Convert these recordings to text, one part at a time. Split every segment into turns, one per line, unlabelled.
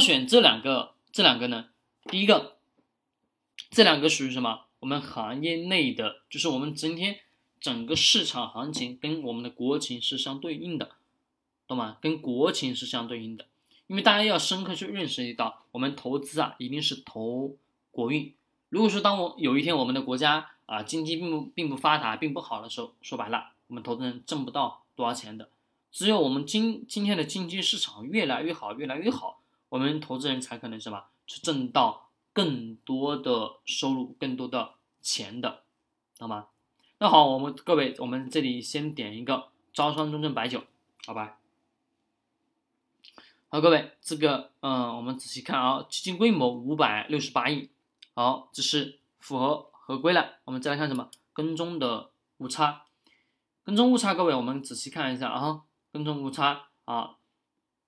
选这两个，这两个呢？第一个，这两个属于什么？我们行业内的，就是我们今天整个市场行情跟我们的国情是相对应的，懂吗？跟国情是相对应的。因为大家要深刻去认识到，我们投资啊，一定是投国运。如果说当我有一天我们的国家啊经济并不并不发达，并不好的时候，说白了，我们投资人挣不到多少钱的。只有我们今今天的经济市场越来越好，越来越好，我们投资人才可能什么去挣到更多的收入，更多的钱的，好吗？那好，我们各位，我们这里先点一个招商中证白酒，好吧？好，各位，这个，嗯，我们仔细看啊，基金规模五百六十八亿，好，这是符合合规了。我们再来看什么？跟踪的误差，跟踪误差，各位，我们仔细看一下啊，跟踪误差啊，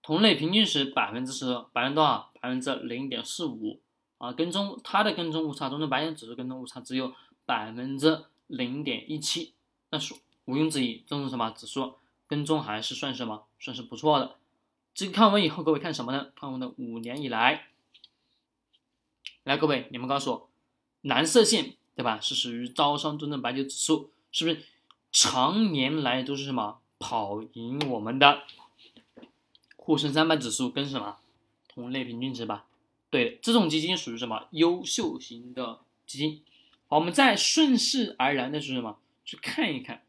同类平均是百分之十，百分之多少？百分之零点四五啊，跟踪它的跟踪误差，中证白酒指数跟踪误差只有百分之零点一七，那是毋庸置疑，这种什么指数跟踪还是算什么？算是不错的。这个看完以后，各位看什么呢？看我们的五年以来，来，各位，你们告诉我，蓝色线对吧？是属于招商中证白酒指数，是不是常年来都是什么跑赢我们的沪深三百指数跟什么同类平均值吧？对，这种基金属于什么优秀型的基金。好，我们再顺势而然的是什么？去看一看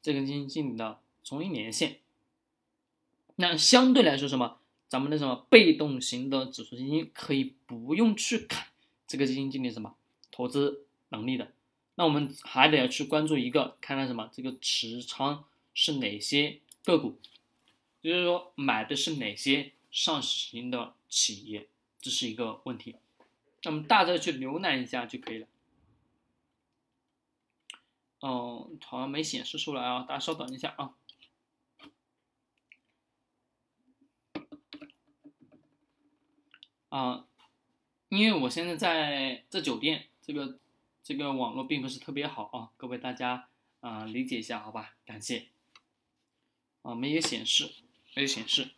这个基金经理的从一年线。那相对来说，什么咱们的什么被动型的指数基金可以不用去看这个基金经理什么投资能力的，那我们还得要去关注一个，看看什么这个持仓是哪些个股，就是说买的是哪些上市型的企业，这是一个问题。那么大致去浏览一下就可以了。嗯，好像没显示出来啊，大家稍等一下啊。啊，因为我现在在这酒店，这个这个网络并不是特别好啊，各位大家啊理解一下好吧，感谢。啊，没有显示，没有显示。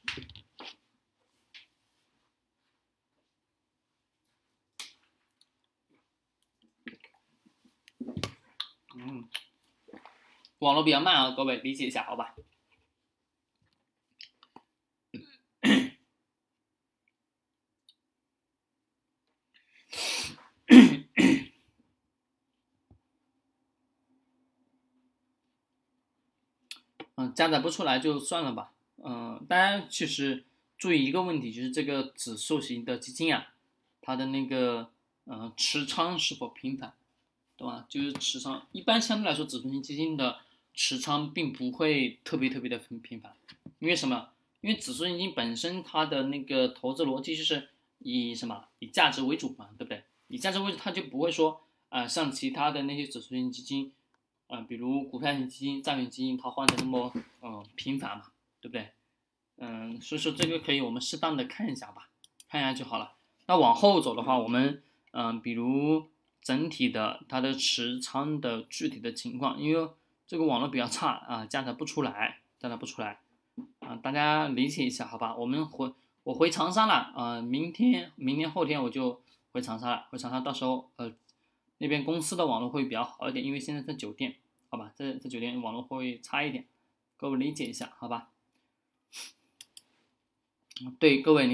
嗯，网络比较慢啊，各位理解一下好吧。嗯加载不出来就算了吧，大家其实注意一个问题，就是这个指数型的基金啊，它的那个嗯持仓是否频繁，懂吧？就是持仓一般相对来说，指数型基金的持仓并不会特别特别的频频繁，因为什么？因为指数基金本身它的那个投资逻辑就是以什么以价值为主嘛，对不对？以价值为主，它就不会说啊像其他的那些指数型基金。啊，比如股票型基金、债券基金，它换的那么嗯频繁嘛，对不对？嗯，所以说这个可以我们适当的看一下吧，看一下就好了。那往后走的话，我们嗯，比如整体的它的持仓的具体的情况，因为这个网络比较差啊，加载不出来，加载不出来啊，大家理解一下好吧？我们回我回长沙了啊，明天、明天、后天我就回长沙了，回长沙到时候呃那边公司的网络会比较好一点，因为现在在酒店。好吧，在在酒店网络会差一点，各位理解一下，好吧？对各位您。